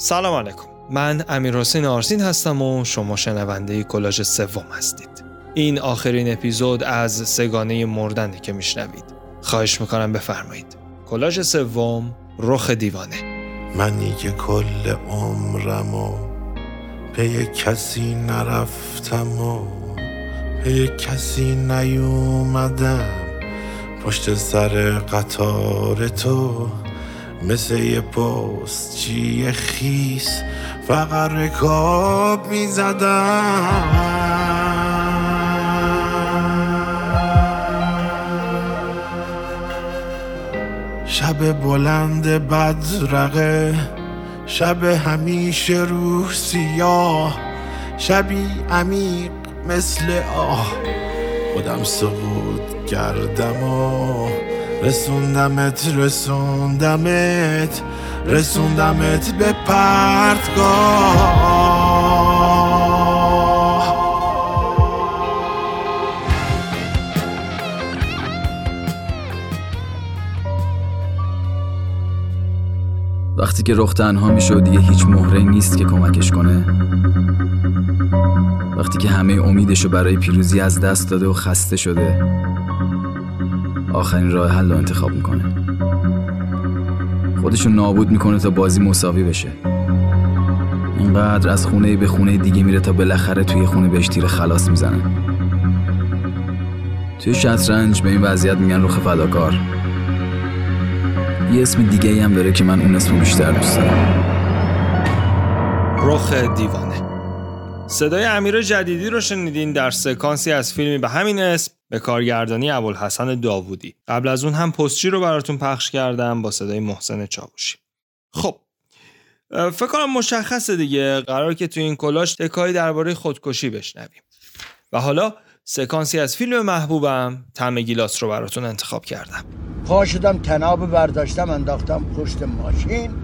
سلام علیکم. من امیر حسین آرسین هستم و شما شنونده کلاژ سوم هستید. این آخرین اپیزود از سه‌گانه مردنی که میشنوید. خواهش می‌کنم بفرمایید. کلاژ سوم رخ دیوانه. منی که کل عمرم و پی کسی نرفتم و پی کسی نیومدم. پشت سر قطار تو مثل یه چیه خیس فقط رکاب می‌زدم. شب بلند بدرقه شب همیشه روح سیاه شبی عمیق مثل آه. خودم سقود کردم و رسوندمت رسوندمت رسوندمت به پرتگاه. وقتی که رخ تنها میشه دیگه هیچ مهره نیست که کمکش کنه. وقتی که همه امیدشو برای پیروزی از دست داده و خسته شده. آخرین راه حل رو انتخاب می‌کنه. خودشو نابود می‌کنه تا بازی مساوی بشه. اینقدر از خونه به خونه دیگه میره تا بالاخره توی خونه بهش تیر خلاص می‌زنه توی شطرنج به این وضعیت میگن رخ فداکار. یه اسم دیگه هم داره که من اون اسم بیشتر دوست دارم. رخ دیوانه. صدای امیر جدیدی رو شنیدین در سکانسی از فیلمی به همین اسم به کارگردانی ابوالحسن داوودی. قبل از اون هم پستچی رو براتون پخش کردم با صدای محسن چاوشی. خب فکر کنم مشخصه دیگه. قرار که تو این کلاش تکایی درباره خودکشی بشنویم. و حالا سکانسی از فیلم محبوبم تم گیلاس رو براتون انتخاب کردم. پا شدم تناب برداشتم انداختم پشت ماشین.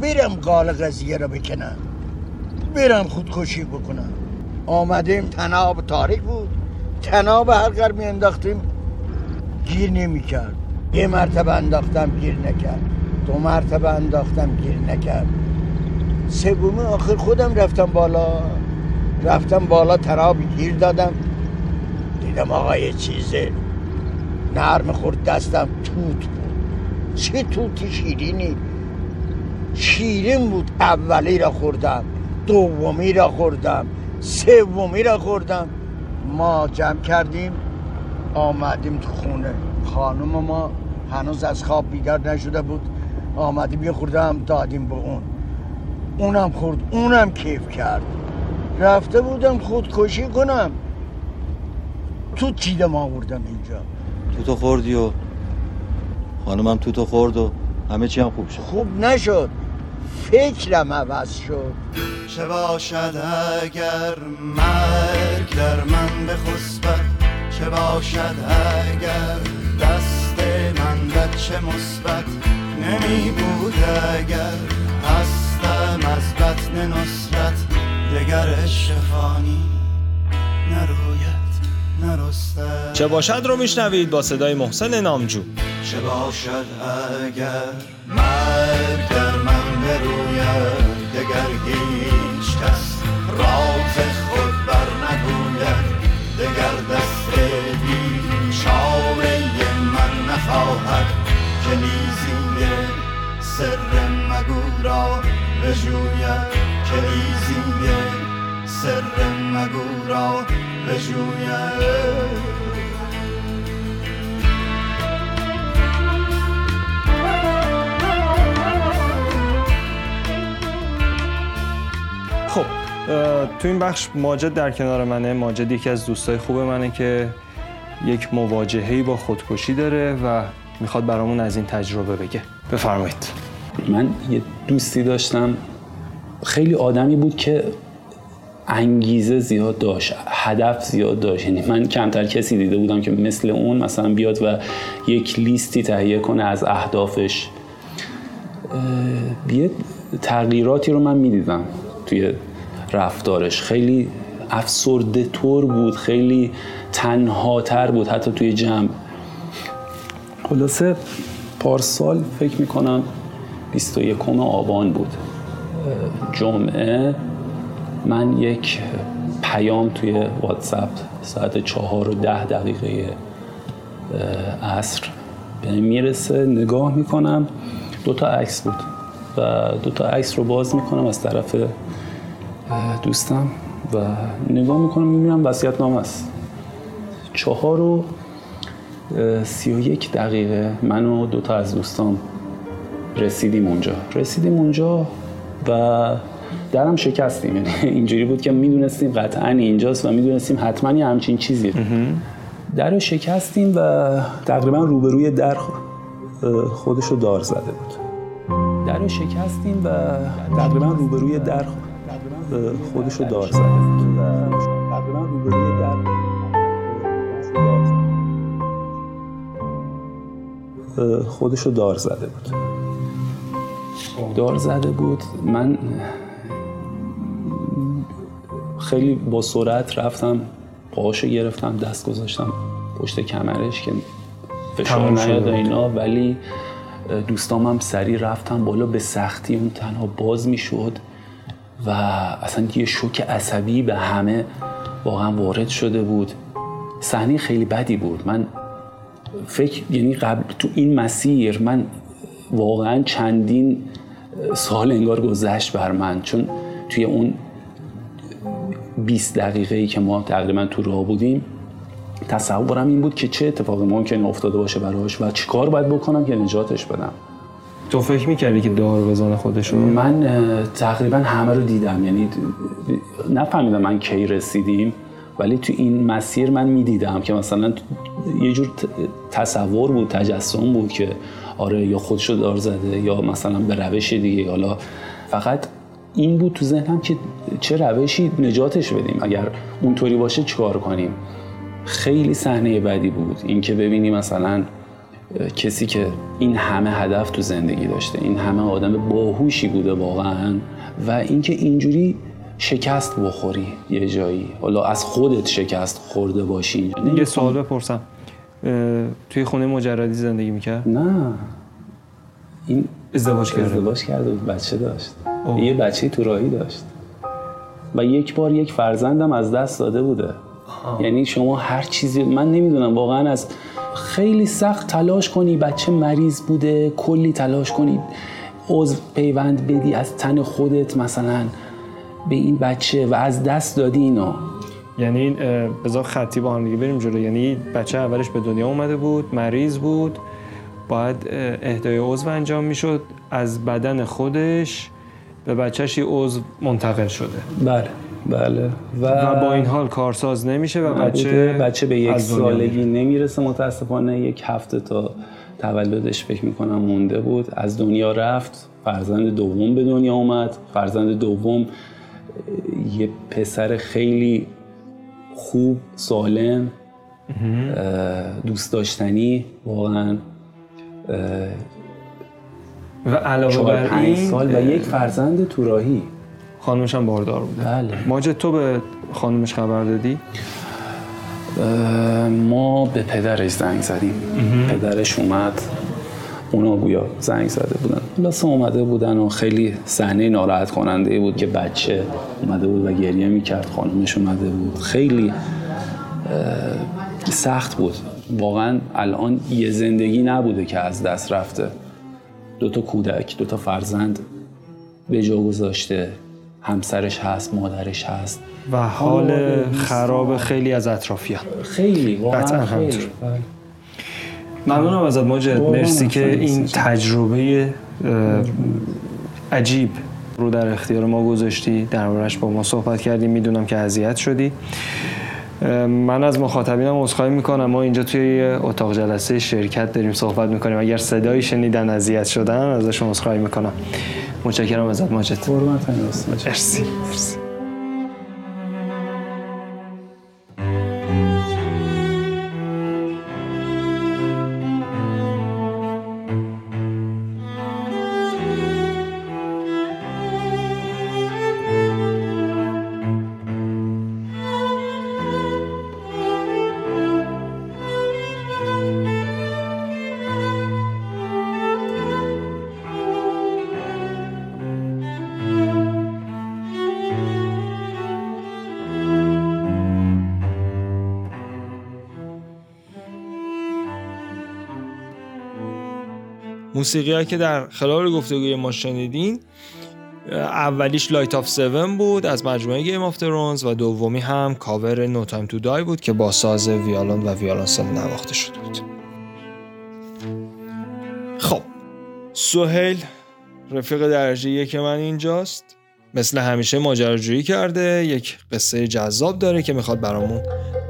بیرم قال قضیه رو بکنم. بیرم خودکشی بکنم. آمدیم تناب تاریک بود. تناب هر قرار می انداختیم گیر نمی کرد یه مرتبه انداختم گیر نکرد. دو مرتبه انداختم گیر نکرد. سومی آخر خودم رفتم بالا. رفتم بالا تناب گیر دادم. دیدم آقا یه چیزه. نرم خورد دستم توت بود. چه توتی شیرینی. شیرین بود اولی را خوردم دومی را خوردم سومی را خوردم. ما جمع کردیم آمدیم تو خونه. خانم ما هنوز از خواب بیدار نشده بود. آمدیم یه خوردم دادیم به اون. اونم خورد اونم کیف کرد. رفته بودم خودکشی کنم. تو چیدم آوردم اینجا؟ تو خوردی و خانمم تو خورد و همه چی هم خوب شد. خوب نشد. فکرم عوض شد. چه باشد اگر در من بخسبد چه باشد اگر دست من بچه مثبت نمی بود اگر هستم از بطن نصرت دگر شفانی نروید چه باشد رو میشنوید با صدای محسن نامجو. چه باشد اگر مرگ در من بروید دگر هیچ کس نگوید دگر دست بیچاره من نخواهد که سر مگو را بجوید. که نیزی سر مگو را خب تو این بخش ماجد در کنار منه. ماجد یکی از دوستای خوب منه که یک مواجههی با خودکشی داره و می‌خواد برامون از این تجربه بگه. بفرمایید. من یه دوستی داشتم. خیلی آدمی بود که انگیزه زیاد داشت هدف زیاد داشت. یعنی من کمتر کسی دیده بودم که مثل اون مثلا بیاد و یک لیستی تهیه کنه از اهدافش. یه تغییراتی رو من می‌دیدم توی رفتارش خیلی افسرده طور بود خیلی تنهاتر بود حتی توی جمع. خلاصه پارسال فکر می‌کنم 21 آبان بود. جمعه من یک پیام توی واتساپ ساعت چهار و ده دقیقه عصر به می‌رسه. نگاه می‌کنم. دو تا عکس بود و دو تا عکس رو باز می‌کنم از طرف دوستم و نگاه می‌کنم می‌بینم وسیعت نام است. چهار و سی و یک دقیقه. من و دو تا از دوستان رسیدیم اونجا. رسیدیم اونجا و درم شکستیم. یعنی اینجوری بود که می‌دونستیم قطعا اینجاست و می‌دونستیم حتما یه همچین چیزیه. در رو شکستیم و تقریبا روبروی در خودش رو دار زده بود. در رو شکستیم و تقریبا روبروی در خودش رو دار زده. بود و تقریبا روبروی در خودش رو دار زده بود. دار زده بود. من خیلی با سرعت رفتم پاهاشو گرفتم دست گذاشتم پشت کمرش که فشار نیاد اینا. ولی دوستام هم سریع رفتم بالا به سختی اون تنها باز می‌شد. و اصلا یه شوک عصبی به همه واقعا وارد شده بود. صحنه خیلی بدی بود. من فکر یعنی قبل تو این مسیر من واقعا چندین سال انگار گذشت بر من. چون توی اون 20 دقیقه ای که ما تقریبا تو راه بودیم تصورم این بود که چه اتفاقی ممکن افتاده باشه براش و چیکار باید بکنم که نجاتش بدم. تو فکر می‌کردی که دار بزنه خودشو؟ من تقریبا همه رو دیدم. یعنی نفهمیدم من کی رسیدیم ولی تو این مسیر من می‌دیدم که مثلا یه جور تصور بود تجسم بود که آره یا خودشو دار زده یا مثلا به روش دیگه. حالا فقط این بود تو ذهنم که چه روشی نجاتش بدیم. اگر اونطوری باشه چیکار کنیم؟ خیلی صحنه بدی بود. اینکه ببینی مثلا کسی که این همه هدف تو زندگی داشته این همه آدم باهوشی بوده واقعا و اینکه اینجوری شکست بخوری یه جایی. حالا از خودت شکست خورده باشی. یه سوال بپرسم. توی خونه مجردی زندگی می‌کرد؟ نه. این ازدواج کرده ازدواج کرده بود. بچه داشت. اوه. یه بچه تو راهی داشت. و یک بار یک فرزندم از دست داده بوده. آه. یعنی شما هر چیزی من نمی‌دونم واقعا از خیلی سخت تلاش کنی بچه مریض بوده کلی تلاش کنی. عضو پیوند بدی از تن خودت مثلا به این بچه و از دست دادی اینا یعنی بذار خطی با هم دیگه بریم جلو. یعنی بچه اولش به دنیا اومده بود مریض بود باید اهدای عضو انجام می‌شد. از بدن خودش به بچهش عضو منتقل شده. بله. بله. و, و با این حال کارساز نمیشه و بچه بچه به یک سالگی نمی‌رسه متاسفانه. یک هفته تا تولدش فکر می‌کنم مونده بود. از دنیا رفت. فرزند دوم به دنیا اومد. فرزند دوم یه پسر خیلی خوب سالم دوست داشتنی واقعا و علاوه بر این سال و یک فرزند توراهی خانمش هم باردار بوده. بله. ماجد تو به خانمش خبر دادی؟ ما به پدرش زنگ زدیم. پدرش اومد اونا گویا زنگ زده بودن. خلاصه اومده بودن و خیلی صحنه ناراحت کننده بود که بچه اومده بود و گریه می‌کرد. خانمش اومده بود. خیلی سخت بود. واقعا الان یه زندگی نبوده که از دست رفته. دو تا کودک دو تا فرزند به جا گذاشته. همسرش هست مادرش هست. و حال خراب خیلی از اطرافیان. خیلی واقعا خیلی. ممنونم ازت ماجد. مرسی که این تجربه عجیب رو در اختیار ما گذاشتی. دربارش با ما صحبت کردیم می‌دونم که اذیت شدی. من از مخاطبینم عذرخواهی می‌کنم. ما اینجا توی اتاق جلسه شرکت داریم صحبت می‌کنیم. اگر صدایی شنیدن اذیت شدن ازشون عذرخواهی می‌کنم. متشکرم ازت ماجد. مرسی. مرسی. موسیقی که در خلال گفتگوی ما شنیدین اولیش Light of the Seven بود از مجموعه Game of Thrones و دومی هم cover No Time to Die بود که با ساز ویولن و ویولنسل نواخته شده بود. خب سهیل رفیق درجه یک من اینجاست. مثل همیشه ماجراجویی کرده یک قصه جذاب داره که می‌خواد برامون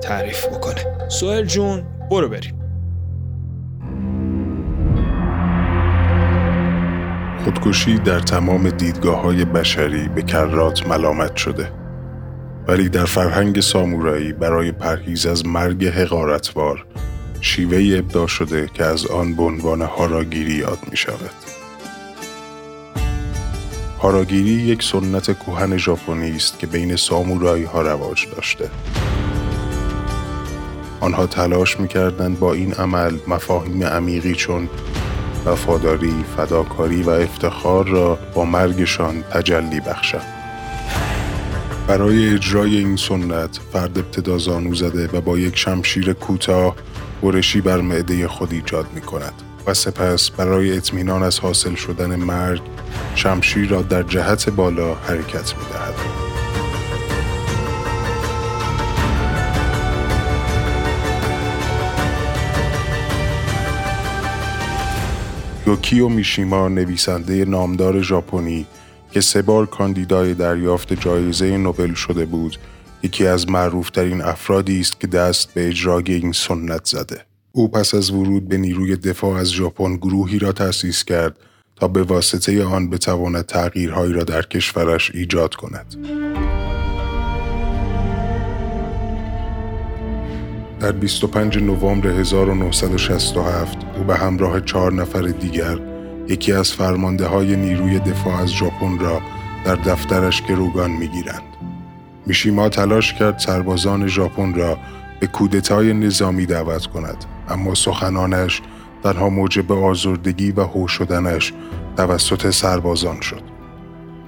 تعریف بکنه. سهیل جون برو بریم. خودکشی در تمام دیدگاه های بشری به کرات ملامت شده ولی در فرهنگ سامورایی برای پرهیز از مرگ حقارتوار شیوه ابدا شده که از آن به عنوان هاراگیری یاد می شود. هاراگیری یک سنت کوهن ژاپنی است که بین سامورایی ها رواج داشته. آنها تلاش می‌کردند با این عمل مفاهیم عمیقی چون وفاداری، فداکاری و افتخار را با مرگشان تجلی بخشند. برای اجرای این سنت فرد ابتدا زانو زده و با یک شمشیر کوتاه برشی بر معده خود ایجاد می کند و سپس برای اطمینان از حاصل شدن مرگ شمشیر را در جهت بالا حرکت می دهد. یوکیو میشیما نویسنده نامدار ژاپنی که سه بار کاندیدای دریافت جایزه نوبل شده بود یکی از معروفترین افرادی است که دست به اجرای این سنت زده. او پس از ورود به نیروی دفاع از ژاپن گروهی را تأسیس کرد تا به واسطه آن بتواند تغییرهایی را در کشورش ایجاد کند. در 25 نوامبر 1967 او به همراه چهار نفر دیگر یکی از فرمانده های نیروی دفاع از ژاپن را در دفترش گروگان می‌گیرند. میشیما تلاش کرد سربازان ژاپن را به کودتای نظامی دعوت کند اما سخنانش تنها موجب آزردگی و هو شدنش توسط سربازان شد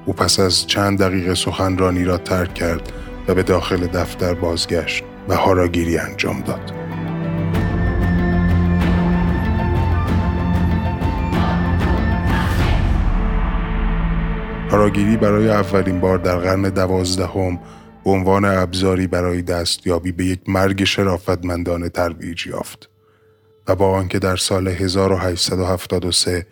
او پس از چند دقیقه سخنرانی را ترک کرد و به داخل دفتر بازگشت و هاراگیری انجام داد. هاراگیری برای اولین بار در قرن دوازدهم به عنوان ابزاری برای دستیابی به یک مرگ شرافتمندانه ترویج یافت و با آنکه در سال 1873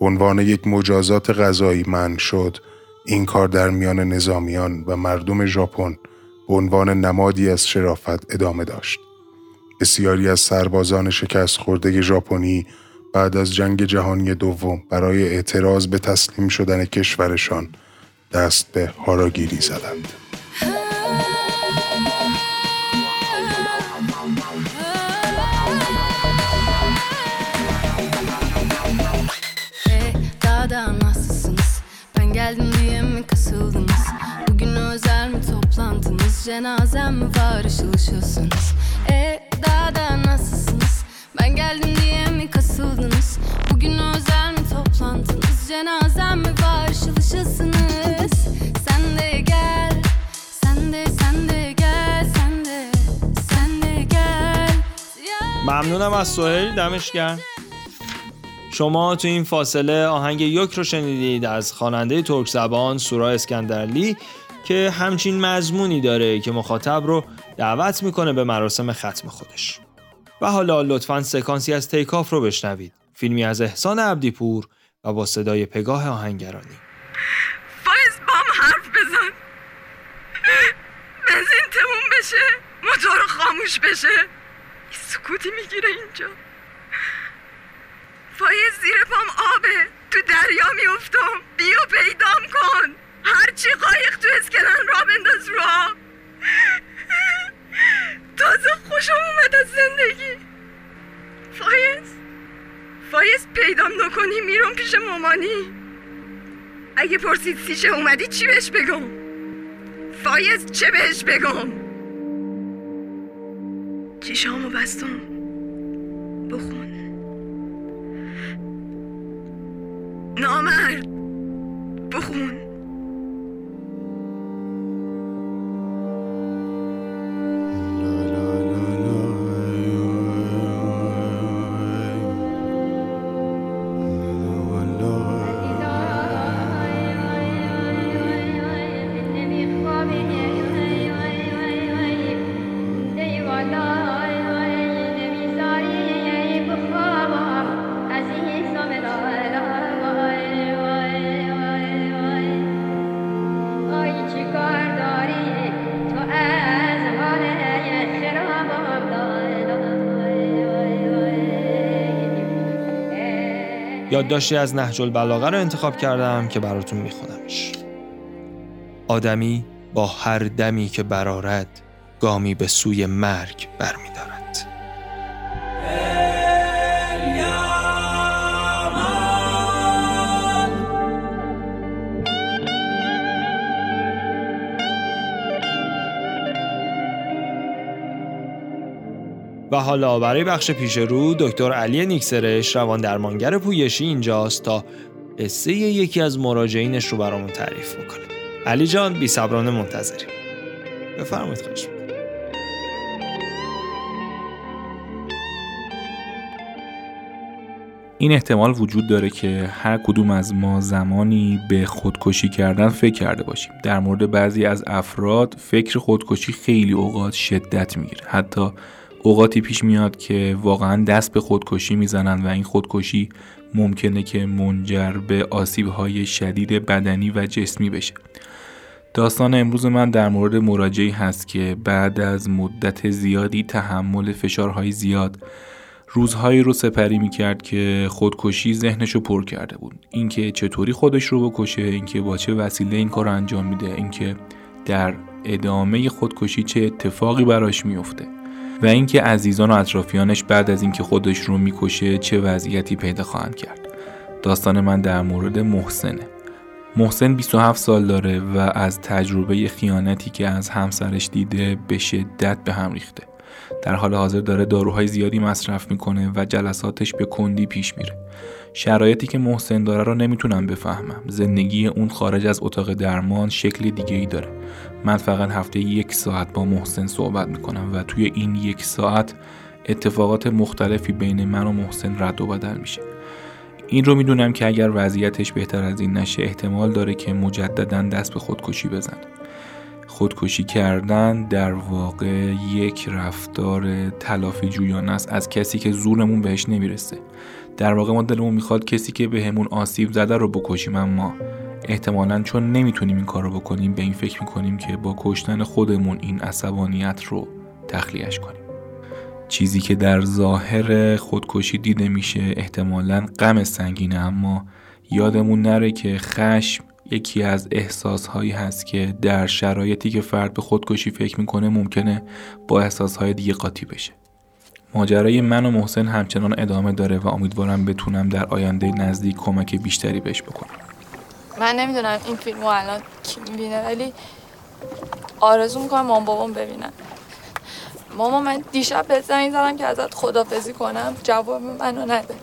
به عنوان یک مجازات غذایی من شد این کار در میان نظامیان و مردم ژاپن به عنوان نمادی از شرافت ادامه داشت. بسیاری از سربازان شکست خورده ژاپنی بعد از جنگ جهانی دوم برای اعتراض به تسلیم شدن کشورشان دست به هاراگیری زدند. cenazem mi var? Işıl ışılsınız. E daha da nasılsınız Ben geldim diye Cenazem mi var? Işıl ışılsınız Sen de gel. Sen de sen de gel. ممنونم از سوهل دمش شما تو این فاصله آهنگ یک رو شنیدید از خواننده ترک زبان سورا اسکندرلی که همچین مضمونی داره که مخاطب رو دعوت می‌کنه به مراسم ختم خودش و حالا لطفا سکانسی از تیک‌آف رو بشنوید فیلمی از احسان عبدی‌پور و با صدای پگاه آهنگرانی. فایز باهام حرف بزن. بنزین تموم بشه موتور خاموش بشه. سکوتی می‌گیره اینجا. فایز زیر پام آبه. تو دریا میافتم. بیا پیدام کن. هرچی قایق تو اسکلن را بنداز رو تازه خوشم اومد از زندگی. فایز. فایز پیدام نکنی میرم پیش مامانی. اگه پرسید سیشه اومدی چی بهش بگم؟ فایز چه بهش بگم؟ چیشامو بستم. بخون. نامرد. بخون. یادداشتی از نهج البلاغه رو انتخاب کردم که براتون میخونمش. آدمی با هر دمی که برارد گامی به سوی مرگ برمیدارد. و حالا برای بخش پیش رو دکتر علی نیکسرش روان درمانگر پویشی اینجاست تا قصه یکی از مراجعینش رو برامون تعریف بکنه. علی جان بی صبرانه منتظریم. بفرمایید خواهش این احتمال وجود داره که هر کدوم از ما زمانی به خودکشی کردن فکر کرده باشیم. در مورد بعضی از افراد فکر خودکشی خیلی اوقات شدت می‌گیره. حتی اوقاتی پیش میاد که واقعا دست به خودکشی می‌زنن و این خودکشی ممکنه که منجر به آسیب های شدید بدنی و جسمی بشه. داستان امروز من در مورد مراجعی هست که بعد از مدت زیادی تحمل فشارهای زیاد روزهایی رو سپری می‌کرد که خودکشی ذهنش رو پر کرده بود. اینکه چطوری خودش رو بکشه اینکه با چه وسیله این کار انجام میده اینکه در ادامه خودکشی چه اتفاقی براش میفته و اینکه عزیزان و اطرافیانش بعد از اینکه خودش رو می‌کشه چه وضعیتی پیدا خواهند کرد. داستان من در مورد محسنه. محسن 27 سال داره و از تجربه خیانتی که از همسرش دیده به شدت به هم ریخته. در حال حاضر داره داروهای زیادی مصرف می‌کنه و جلساتش به کندی پیش میره. شرایطی که محسن داره رو نمی‌تونم بفهمم. زندگی اون خارج از اتاق درمان شکل دیگه ای داره. من فقط هفته یک ساعت با محسن صحبت می‌کنم و توی این یک ساعت اتفاقات مختلفی بین من و محسن رد و بدل میشه. این رو می‌دونم که اگر وضعیتش بهتر از این نشه احتمال داره که مجددا دست به خودکشی بزنه. خودکشی کردن در واقع یک رفتار تلافی جویانه است از کسی که زورمون بهش نمی‌رسه. در واقع ما دلمون می‌خواد کسی که بهمون آسیب زده رو بکشیم اما احتمالا چون نمی‌تونیم این کار رو بکنیم به این فکر می‌کنیم که با کشتن خودمون این عصبانیت رو تخلیهش کنیم. چیزی که در ظاهر خودکشی دیده میشه احتمالا غم سنگینه اما یادمون نره که خشم یکی از احساسهایی هست که در شرایطی که فرد به خودکشی فکر می‌کنه ممکنه با احساسهای دیگه قاطی بشه. ماجرای من و محسن همچنان ادامه داره و امیدوارم بتونم در آینده نزدیک کمک بیشتری بهش بکنم. من نمی‌دونم این فیلم رو الان کی می‌بینه ولی آرزو می‌کنم مام بابام ببینن. ماما من دیشب به زنگ زدم که ازت خدافزی کنم. جواب منو ندادی.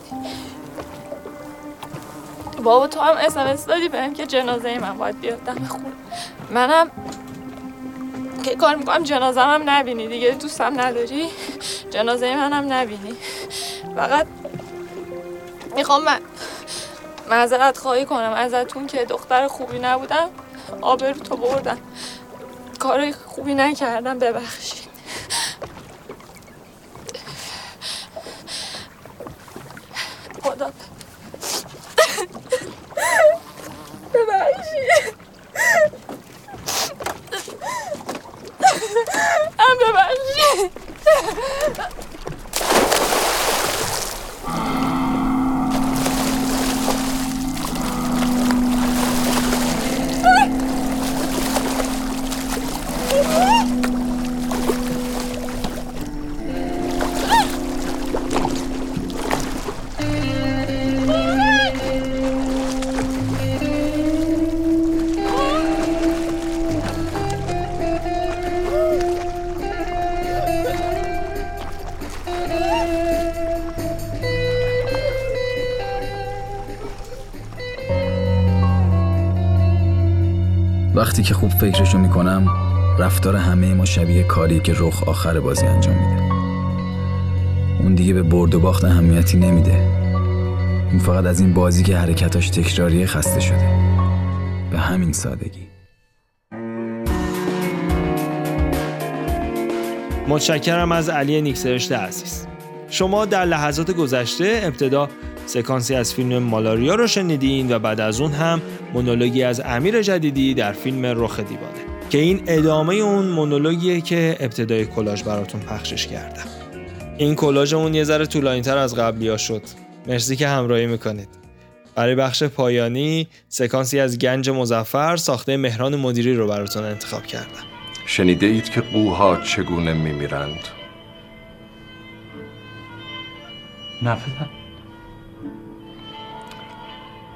بابا تو هم اسمس دادی بهم که جنازه من باید بیاد. دم خونه منم که کار می‌کنم جنازه هم نبینی دیگه. دوستم نداری؟ جنازه منم نبینی. فقط می‌خوام من معذرت خواهی کنم. ازتون که دختر خوبی نبودم آبرو تو بردم. کارای خوبی نکردم ببخشید. خدا. وقتی که خوب فکرشو می‌کنم رفتار همه ما شبیه کاری که رخ آخر بازی انجام میده. اون دیگه به برد و باخت اهمیتی نمیده. اون فقط از این بازی که حرکتاش تکراریه خسته شده. به همین سادگی. متشکرم از علی نیکسرشت عزیز. شما در لحظات گذشته ابتدا سکانسی از فیلم مالاریا رو شنیدین و بعد از اون هم مونولوگی از امیر جدیدی در فیلم رخ دیوانه که این ادامه اون مونولوگیه که ابتدای کلاژ براتون پخشش کردم. این کلاژمون یه ذره طولانی تر از قبلی ها شد. مرسی که همراهی می‌کنید. برای بخش پایانی سکانسی از گنج مزفر ساخته مهران مدیری رو براتون انتخاب کردم. شنیده اید که قوها چگونه میمیرند؟ نه پدر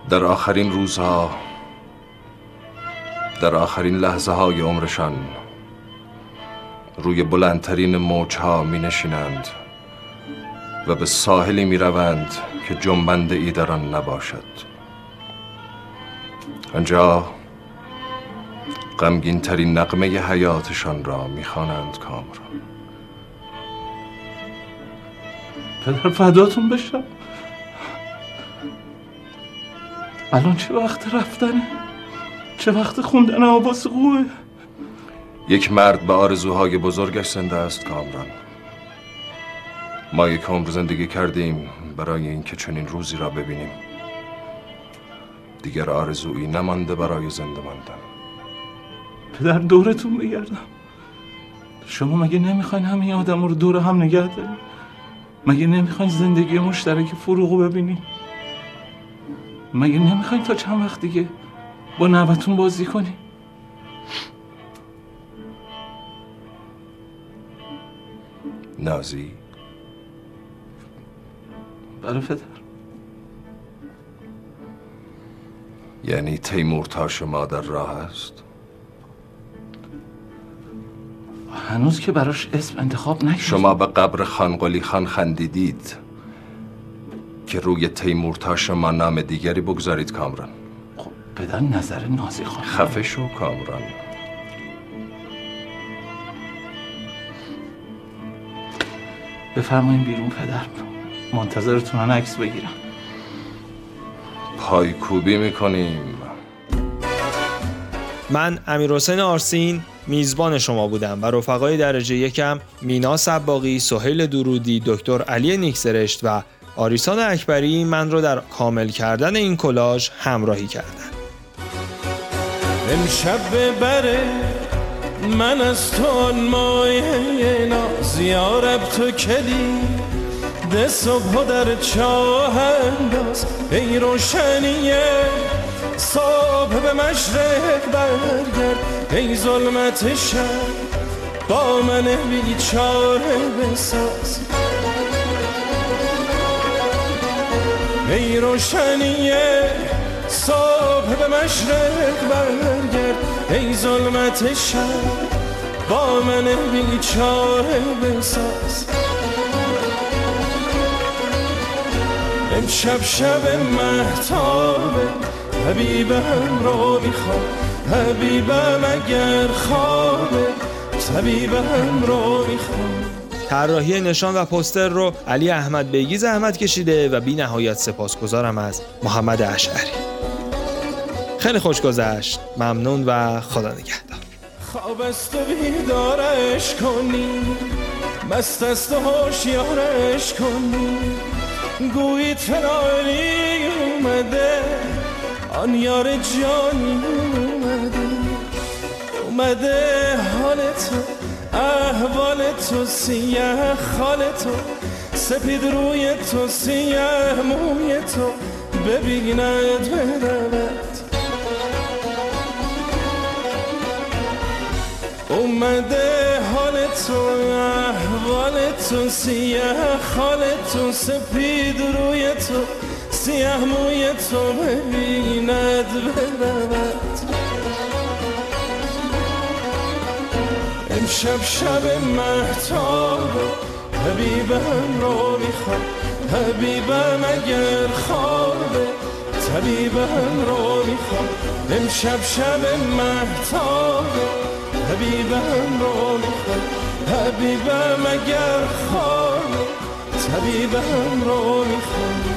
در آخرین روزها در آخرین لحظه های عمرشان روی بلندترین موجها می نشینند و به ساحلی می روند که جنبنده ای در آن نباشد. آنجا غمگین ترین نقمه حیاتشان را می خوانند کامران. پدر فداتون بشم. الان چه وقت رفتنه؟ چه وقت خوندن آواز قوه یک مرد به آرزوهای بزرگش زنده است کامران. ما یک عمر زندگی کردیم برای اینکه چنین روزی را ببینیم. دیگر آرزویی نمانده برای زنده ماندن. پدر دورتون بگردم. شما مگه نمی‌خواین همه آدم رو دور هم نگه داریم مگه نمی‌خواین زندگی مشترک فروغو ببینیم مگه نمی‌خواین تا چند وقت دیگه با نوتون بازی کنیم نازی؟ بله پدر. یعنی تیمور تا شما در راه است؟ هنوز که براش اسم انتخاب نشد شما به قبر خانقلی خان خندیدید که روی تیمور تا شما نام دیگری بگذارید کامران. پدر نظر نازی خان. خفه شو کامران. بفرمایین بیرون پدر. منتظرتونن عکس بگیرم پایکوبی می‌کنیم. من امیر حسین آرسین میزبان شما بودم و رفقای درجه یکم مینا سباقی، سهیل درودی، دکتر علی نیکسرشت و آریسان اکبری من رو در کامل کردن این کلاژ همراهی کردن. امشب ببره من از تو مایه ناز یارب تو کلی ده صبح در چاه انداز ای روشنیه صبح به مشرق برگرد ای ظلمت شب با من بیچاره بساز. ای روشنیه صبح به مشرق برگرد. ای ظلمت شب با من بیچاره بساز. امشب شب محتابه حبیبم رو می‌خوام. حبیبم اگر خوابه طبیبم رو می‌خوام. طراحی نشان و پوستر رو علی احمد بیگی زحمت کشیده و بی نهایت سپاسگزارم از محمد اشعری. خیلی خوش گذشت. ممنون و خدا نگهدار. خواب است و بیدارش کنی. مست است و هوشیارش کنی. گویی تنالی اومده. آن یار جانی اومده. اومده حال تو احوال تو سیه خال تو. سپید روی تو سیه موی تو. ببیند بدود اومده تو احوال تو سیه خال تو سپید روی تو سیه موی تو ببیند برود امشب شب محتاب حبیبم رو می‌خوام حبیبم اگر خوابه طبیبم رو می‌خوام. امشب شب محتابه طبیبم روخه طبیبم اگر خانه طبیبم می‌خوای.